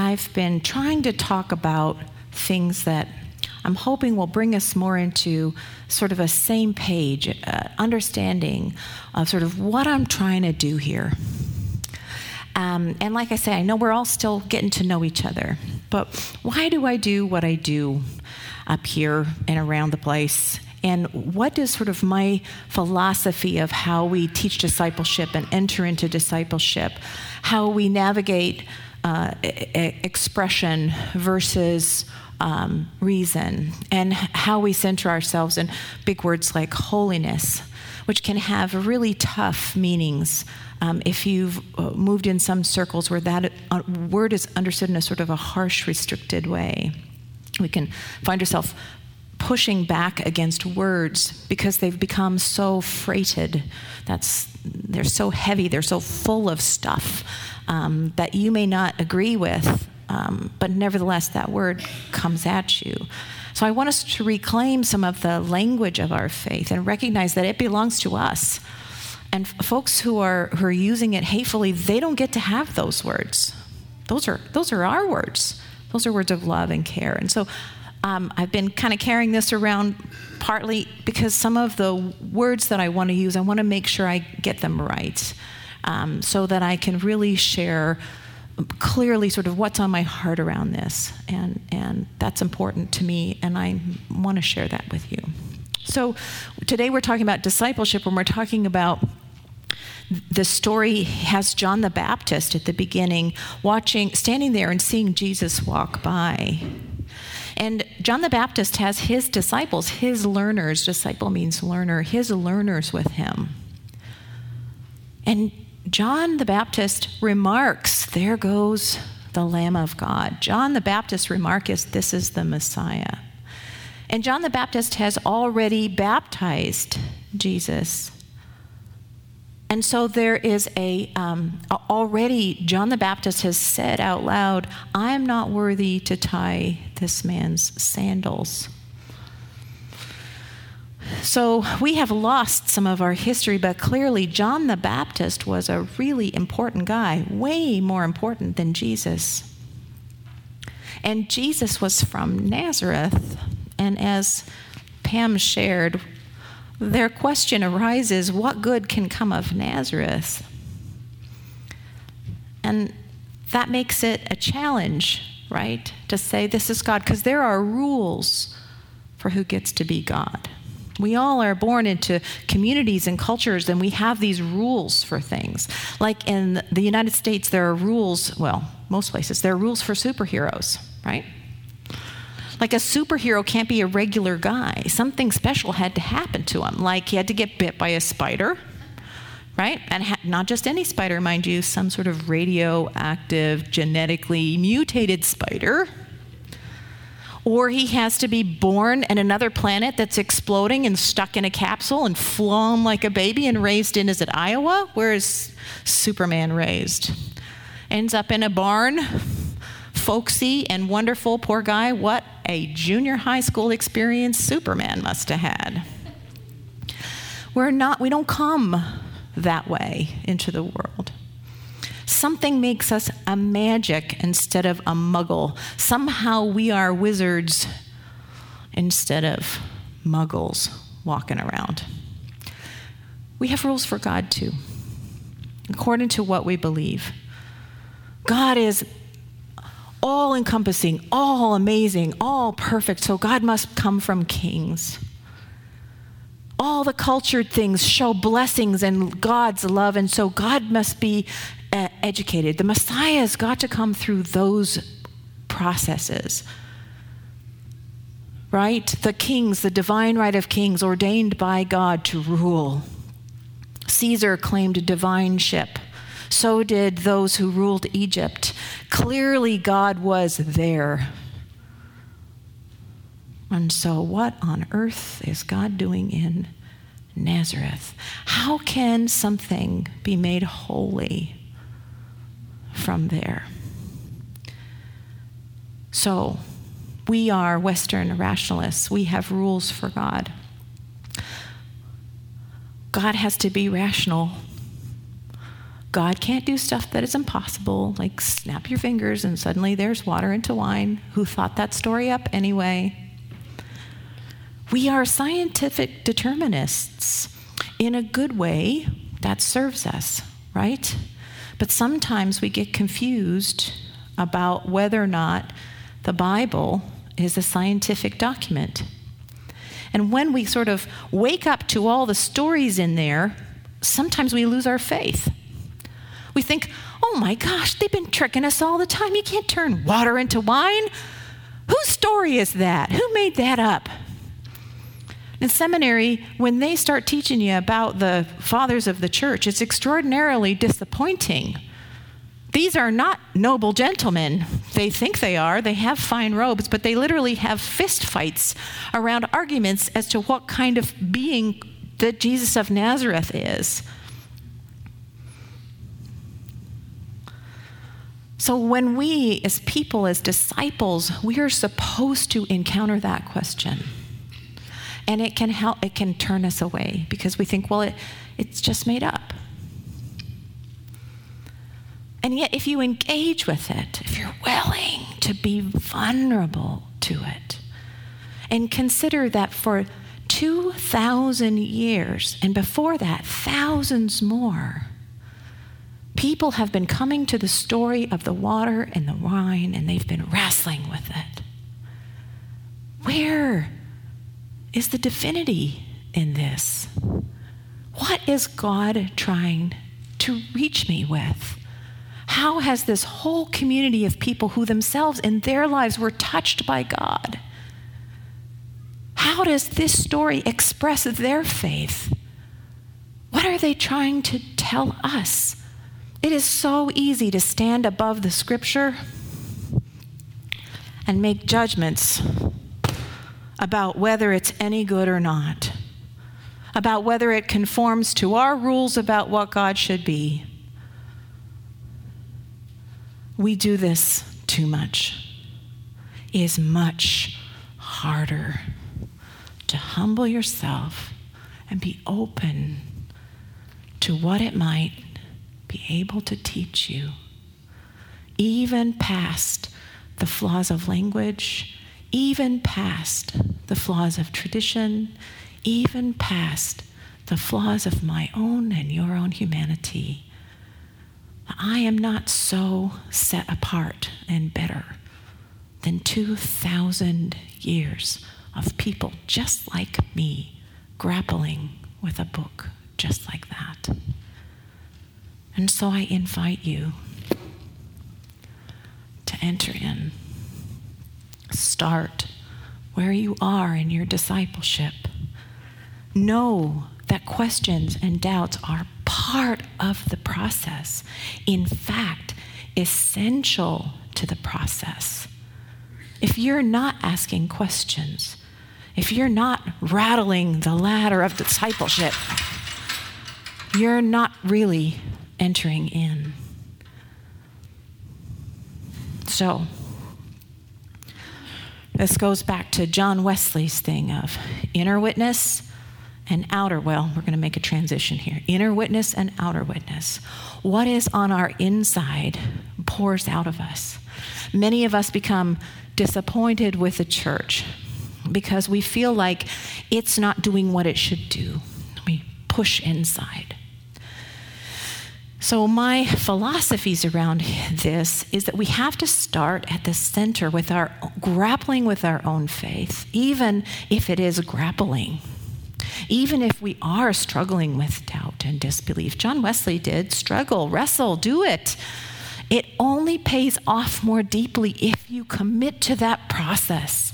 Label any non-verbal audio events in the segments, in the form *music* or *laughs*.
I've been trying to talk about things that I'm hoping will bring us more into sort of a same page, uh, understanding of sort of what I'm trying to do here. Um, and like I say, I know we're all still getting to know each other, but why do I do what I do up here and around the place? And what is sort of my philosophy of how we teach discipleship and enter into discipleship, how we navigate uh, expression versus um, reason, and how we center ourselves in big words like holiness, which can have really tough meanings um, if you've uh, moved in some circles where that uh, word is understood in a sort of a harsh, restricted way. We can find ourselves pushing back against words because they've become so freighted. That's they're so heavy, they're so full of stuff um, that you may not agree with, um, but nevertheless, that word comes at you. So I want us to reclaim some of the language of our faith and recognize that it belongs to us. And folks who are who are using it hatefully, they don't get to have those words. Those are those are our words. Those are words of love and care. And so um, I've been kind of carrying this around partly because some of the words that I want to use, I want to make sure I get them right um, so that I can really share clearly sort of what's on my heart around this. And, and that's important to me, and I want to share that with you. So today we're talking about discipleship, and we're talking about the story has John the Baptist at the beginning watching, standing there and seeing Jesus walk by. John the Baptist has his disciples, his learners, disciple means learner, his learners with him. And John the Baptist remarks, There goes the Lamb of God. John the Baptist's remark is, This is the Messiah. And John the Baptist has already baptized Jesus. And so there is a, um, already, John the Baptist has said out loud, I am not worthy to tie this man's sandals. So we have lost some of our history, but clearly John the Baptist was a really important guy, way more important than Jesus. And Jesus was from Nazareth. And as Pam shared, their question arises what good can come of Nazareth? And that makes it a challenge, right? To say this is God, because there are rules for who gets to be God. We all are born into communities and cultures, and we have these rules for things. Like in the United States, there are rules, well, most places, there are rules for superheroes, right? Like a superhero can't be a regular guy. Something special had to happen to him. Like he had to get bit by a spider, right? And ha- not just any spider, mind you, some sort of radioactive, genetically mutated spider. Or he has to be born in another planet that's exploding and stuck in a capsule and flown like a baby and raised in, is it Iowa? Where is Superman raised? Ends up in a barn folksy and wonderful, poor guy, what a junior high school experience Superman must have had. We're not, we don't come that way into the world. Something makes us a magic instead of a muggle. Somehow we are wizards instead of muggles walking around. We have rules for God too, according to what we believe. God is all encompassing, all amazing, all perfect. So God must come from kings. All the cultured things show blessings and God's love, and so God must be uh, educated. The Messiah has got to come through those processes. Right? The kings, the divine right of kings, ordained by God to rule. Caesar claimed divineship So did those who ruled Egypt. Clearly, God was there. And so, what on earth is God doing in Nazareth? How can something be made holy from there? So, we are Western rationalists. We have rules for God. God has to be rational. God can't do stuff that is impossible, like snap your fingers and suddenly there's water into wine. Who thought that story up anyway? We are scientific determinists. In a good way, that serves us, right? But sometimes we get confused about whether or not the Bible is a scientific document. And when we sort of wake up to all the stories in there, sometimes we lose our faith. We think, oh my gosh, they've been tricking us all the time. You can't turn water into wine. Whose story is that? Who made that up? In seminary, when they start teaching you about the fathers of the church, it's extraordinarily disappointing these are not noble gentlemen. They think they are. They have fine robes, but they literally have fist fights around arguments as to what kind of being that Jesus of Nazareth is. So, when we, as people, as disciples, we are supposed to encounter that question. And it can help, it can turn us away because we think, well, it, it's just made up. And yet, if you engage with it, if you're willing to be vulnerable to it, and consider that for 2,000 years, and before that, thousands more, people have been coming to the story of the water and the wine, and they've been wrestling with it. Where is the divinity in this? What is God trying to reach me with? How has this whole community of people who themselves in their lives were touched by God, how does this story express their faith? What are they trying to tell us? It is so easy to stand above the scripture and make judgments about whether it's any good or not, about whether it conforms to our rules about what God should be we do this too much. It is much harder to humble yourself and be open to what it might be able to teach you, even past the flaws of language, even past the flaws of tradition, even past the flaws of my own and your own humanity I am not so set apart and better than 2,000 years of people just like me grappling with a book just like that. And so I invite you to enter in. Start where you are in your discipleship. Know that questions and doubts are part of the process. In fact, essential to the process. If you're not asking questions, if you're not rattling the ladder of discipleship, you're not really entering in. So, this goes back to John Wesley's thing of inner witness and outer, well, we're going to make a transition here inner witness and outer witness. What is on our inside pours out of us. Many of us become disappointed with the church because we feel like it's not doing what it should do. We push inside. So, my philosophies around this is that we have to start at the center with our grappling with our own faith, even if it is grappling even if we are struggling with doubt and disbelief. John Wesley did struggle, wrestle, do it. It only pays off more deeply if you commit to that process.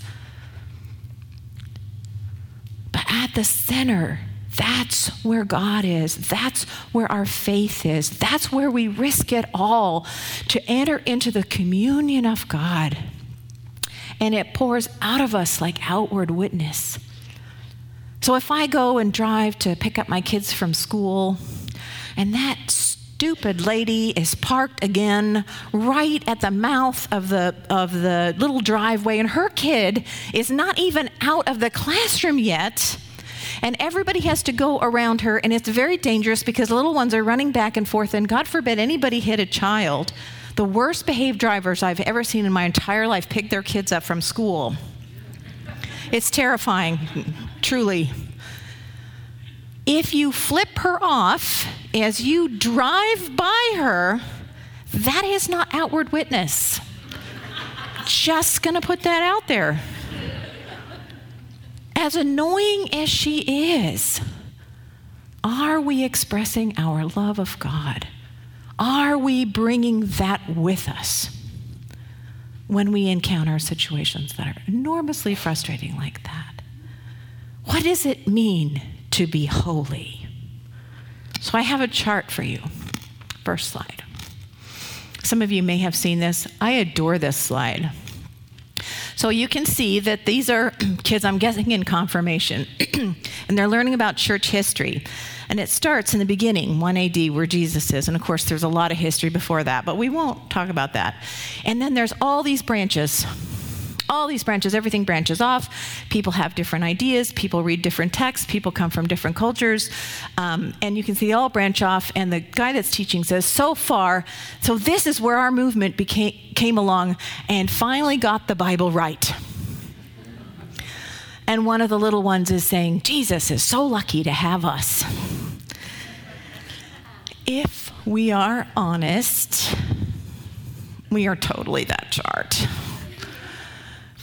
But at the center, That's where God is. That's where our faith is. That's where we risk it all to enter into the communion of God. And it pours out of us like outward witness. So if I go and drive to pick up my kids from school, and that stupid lady is parked again right at the mouth of the of the little driveway and her kid is not even out of the classroom yet and everybody has to go around her and it's very dangerous because little ones are running back and forth and god forbid anybody hit a child the worst behaved drivers i've ever seen in my entire life pick their kids up from school it's terrifying truly if you flip her off as you drive by her, that is not outward witness. Just gonna put that out there. As annoying as she is, are we expressing our love of God? Are we bringing that with us when we encounter situations that are enormously frustrating like that? What does it mean to be holy. So I have a chart for you. First slide. Some of you may have seen this. I adore this slide. So you can see that these are *clears throat* kids, I'm guessing, in confirmation, *clears throat* and they're learning about church history. And it starts in the beginning, 1 AD, where Jesus is. And of course, there's a lot of history before that, but we won't talk about that. And then there's all these branches all these branches, everything branches off. People have different ideas, people read different texts, people come from different cultures, um, and you can see they all branch off. And the guy that's teaching says, so far, so this is where our movement became, came along and finally got the Bible right. And one of the little ones is saying, Jesus is so lucky to have us. If we are honest, we are totally that chart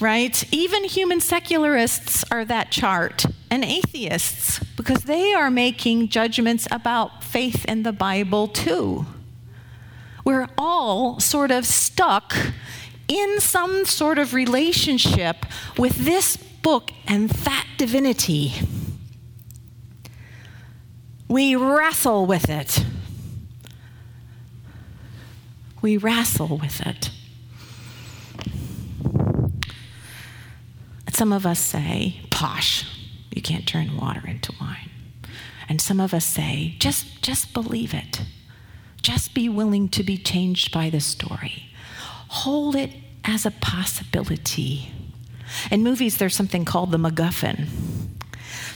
right? Even human secularists are that chart, and atheists, because they are making judgments about faith in the Bible too. We're all sort of stuck in some sort of relationship with this book and that divinity. We wrestle with it. We wrestle with it. Some of us say, posh, you can't turn water into wine. And some of us say, just, just believe it. Just be willing to be changed by the story. Hold it as a possibility. In movies, there's something called the MacGuffin.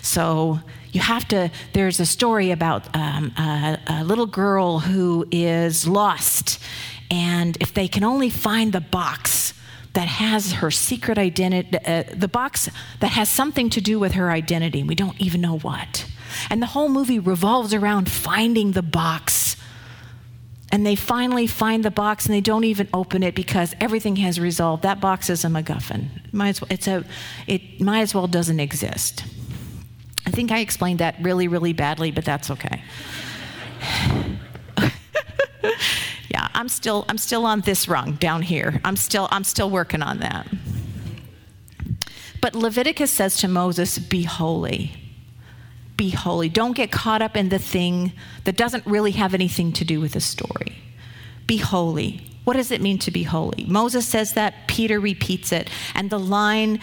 So you have to, there's a story about um, a, a little girl who is lost, and if they can only find the box, that has her secret identity, uh, the box that has something to do with her identity. We don't even know what. And the whole movie revolves around finding the box. And they finally find the box and they don't even open it because everything has resolved. That box is a MacGuffin. Might as well, it's a, it might as well doesn't exist. I think I explained that really, really badly, but that's okay. *laughs* I'm still I'm still on this rung down here. I'm still I'm still working on that. But Leviticus says to Moses, "Be holy." Be holy. Don't get caught up in the thing that doesn't really have anything to do with the story. Be holy. What does it mean to be holy? Moses says that, Peter repeats it, and the line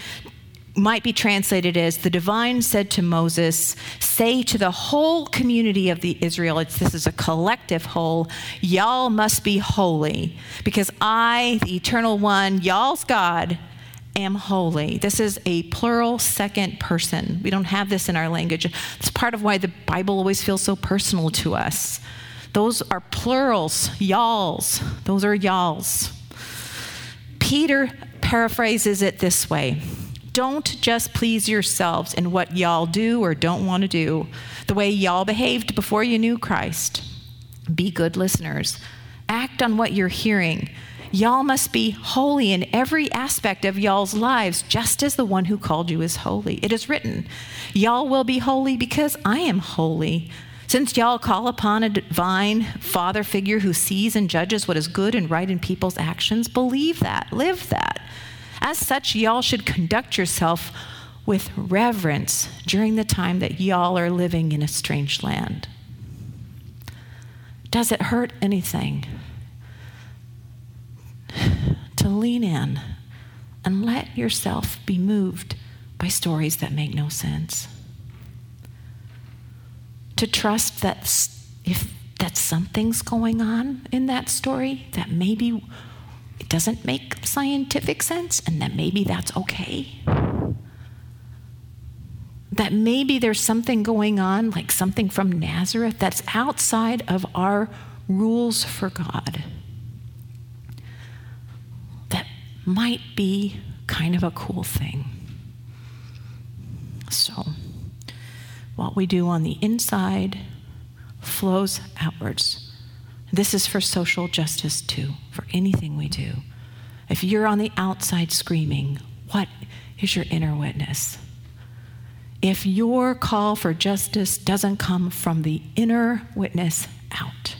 might be translated as the divine said to Moses, Say to the whole community of the Israelites, this is a collective whole, y'all must be holy, because I, the eternal one, y'all's God, am holy. This is a plural second person. We don't have this in our language. It's part of why the Bible always feels so personal to us. Those are plurals, y'alls. Those are y'alls. Peter paraphrases it this way don't just please yourselves in what y'all do or don't want to do, the way y'all behaved before you knew Christ. Be good listeners. Act on what you're hearing. Y'all must be holy in every aspect of y'all's lives, just as the one who called you is holy. It is written, Y'all will be holy because I am holy. Since y'all call upon a divine father figure who sees and judges what is good and right in people's actions, believe that, live that. As such, y'all should conduct yourself with reverence during the time that y'all are living in a strange land? Does it hurt anything to lean in and let yourself be moved by stories that make no sense? To trust that if that something's going on in that story that maybe it doesn't make scientific sense and that maybe that's okay. That maybe there's something going on, like something from Nazareth, that's outside of our rules for God. That might be kind of a cool thing. So, what we do on the inside flows outwards. This is for social justice too, for anything we do. If you're on the outside screaming, what is your inner witness? If your call for justice doesn't come from the inner witness out,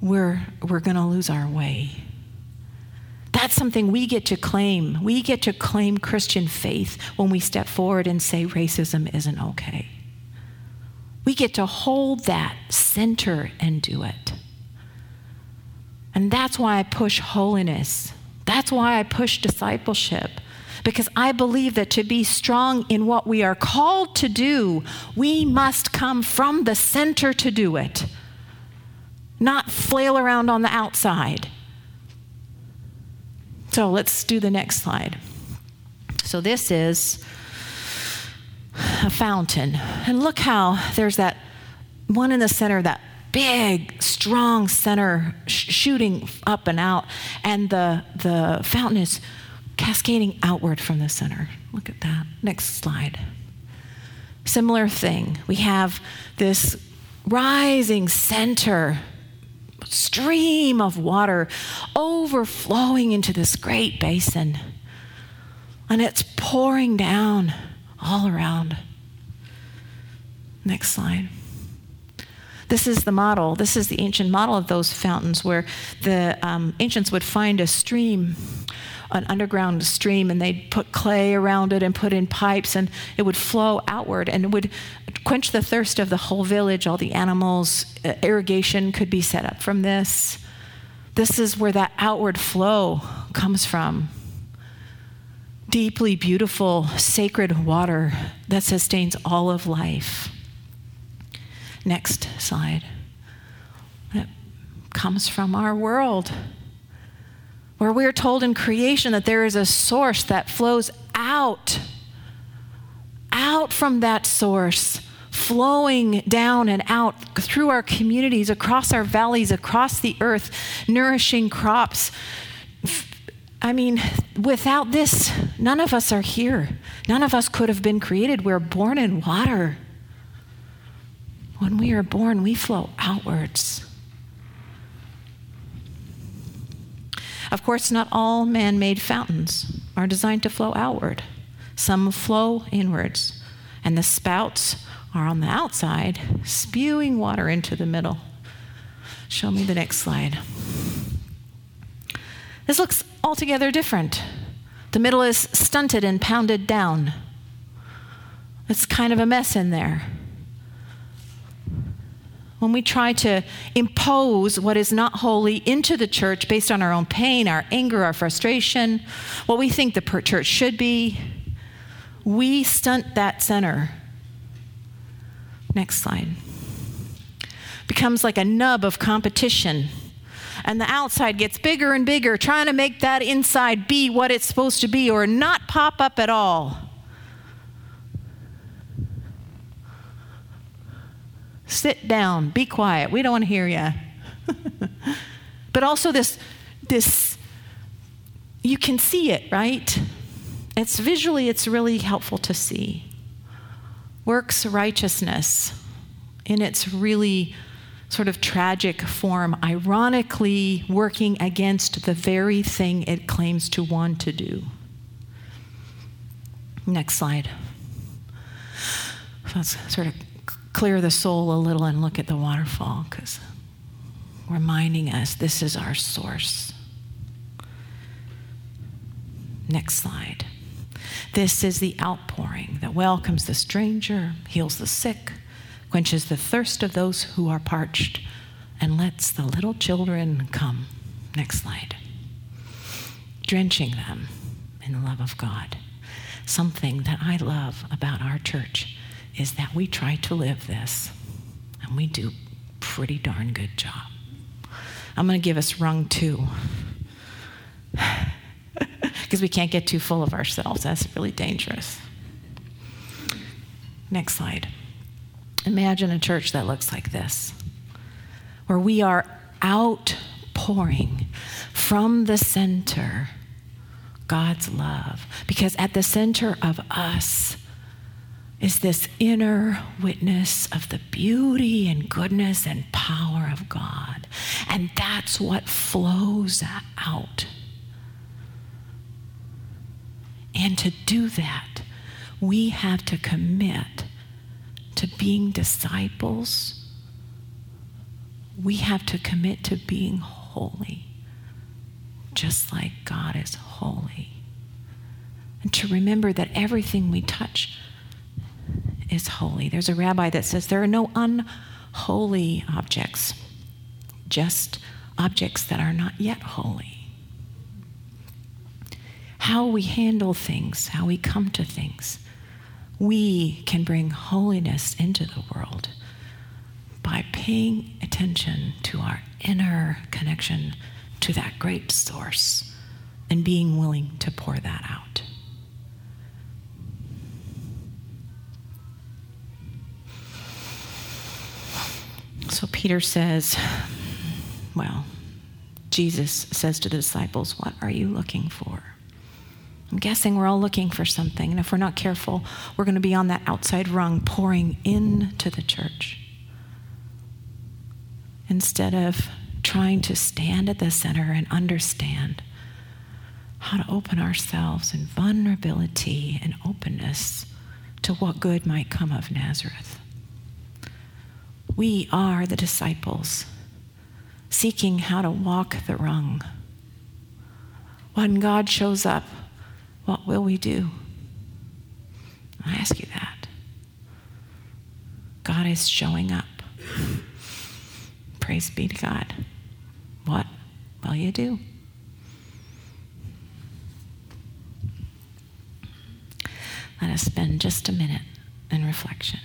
we're, we're going to lose our way. That's something we get to claim. We get to claim Christian faith when we step forward and say racism isn't okay. We get to hold that center and do it. And that's why I push holiness. That's why I push discipleship. Because I believe that to be strong in what we are called to do, we must come from the center to do it, not flail around on the outside. So let's do the next slide. So this is a fountain. And look how there's that one in the center, that big, strong center sh- shooting up and out, and the, the fountain is cascading outward from the center. Look at that. Next slide. Similar thing. We have this rising center stream of water overflowing into this great basin. And it's pouring down all around. Next slide. This is the model. This is the ancient model of those fountains where the um, ancients would find a stream, an underground stream, and they'd put clay around it and put in pipes, and it would flow outward and it would quench the thirst of the whole village, all the animals. Uh, irrigation could be set up from this. This is where that outward flow comes from deeply beautiful, sacred water that sustains all of life. Next slide. It comes from our world, where we are told in creation that there is a source that flows out, out from that source flowing down and out through our communities, across our valleys, across the earth, nourishing crops, I mean, without this, none of us are here. None of us could have been created. We're born in water. When we are born, we flow outwards. Of course, not all man made fountains are designed to flow outward, some flow inwards, and the spouts are on the outside, spewing water into the middle. Show me the next slide. This looks altogether different. The middle is stunted and pounded down. It's kind of a mess in there. When we try to impose what is not holy into the church based on our own pain, our anger, our frustration, what we think the church should be, we stunt that center. Next slide. Becomes like a nub of competition and the outside gets bigger and bigger, trying to make that inside be what it's supposed to be or not pop up at all. Sit down, be quiet. We don't want to hear you. *laughs* but also this this you can see it, right? It's visually it's really helpful to see. Works righteousness in its really sort of tragic form, ironically working against the very thing it claims to want to do. Next slide. Let's sort of clear the soul a little and look at the waterfall because reminding us this is our source. Next slide. This is the outpouring that welcomes the stranger, heals the sick, quenches the thirst of those who are parched, and lets the little children come. Next slide. Drenching them in the love of God. Something that I love about our church is that we try to live this, and we do pretty darn good job. I'm going to give us rung two *sighs* because we can't get too full of ourselves. That's really dangerous. Next slide. Imagine a church that looks like this, where we are outpouring from the center God's love. Because at the center of us is this inner witness of the beauty and goodness and power of God. And that's what flows out. And to do that, we have to commit to being disciples. We have to commit to being holy, just like God is holy. And to remember that everything we touch is holy. There's a rabbi that says there are no unholy objects, just objects that are not yet holy how we handle things, how we come to things. We can bring holiness into the world by paying attention to our inner connection to that great source and being willing to pour that out. So Peter says, well, Jesus says to the disciples, What are you looking for? I'm guessing we're all looking for something. And if we're not careful, we're going to be on that outside rung pouring into the church. Instead of trying to stand at the center and understand how to open ourselves in vulnerability and openness to what good might come of Nazareth. We are the disciples seeking how to walk the rung. When God shows up, what will we do? I ask you that. God is showing up. Praise be to God. What will you do? Let us spend just a minute in reflection.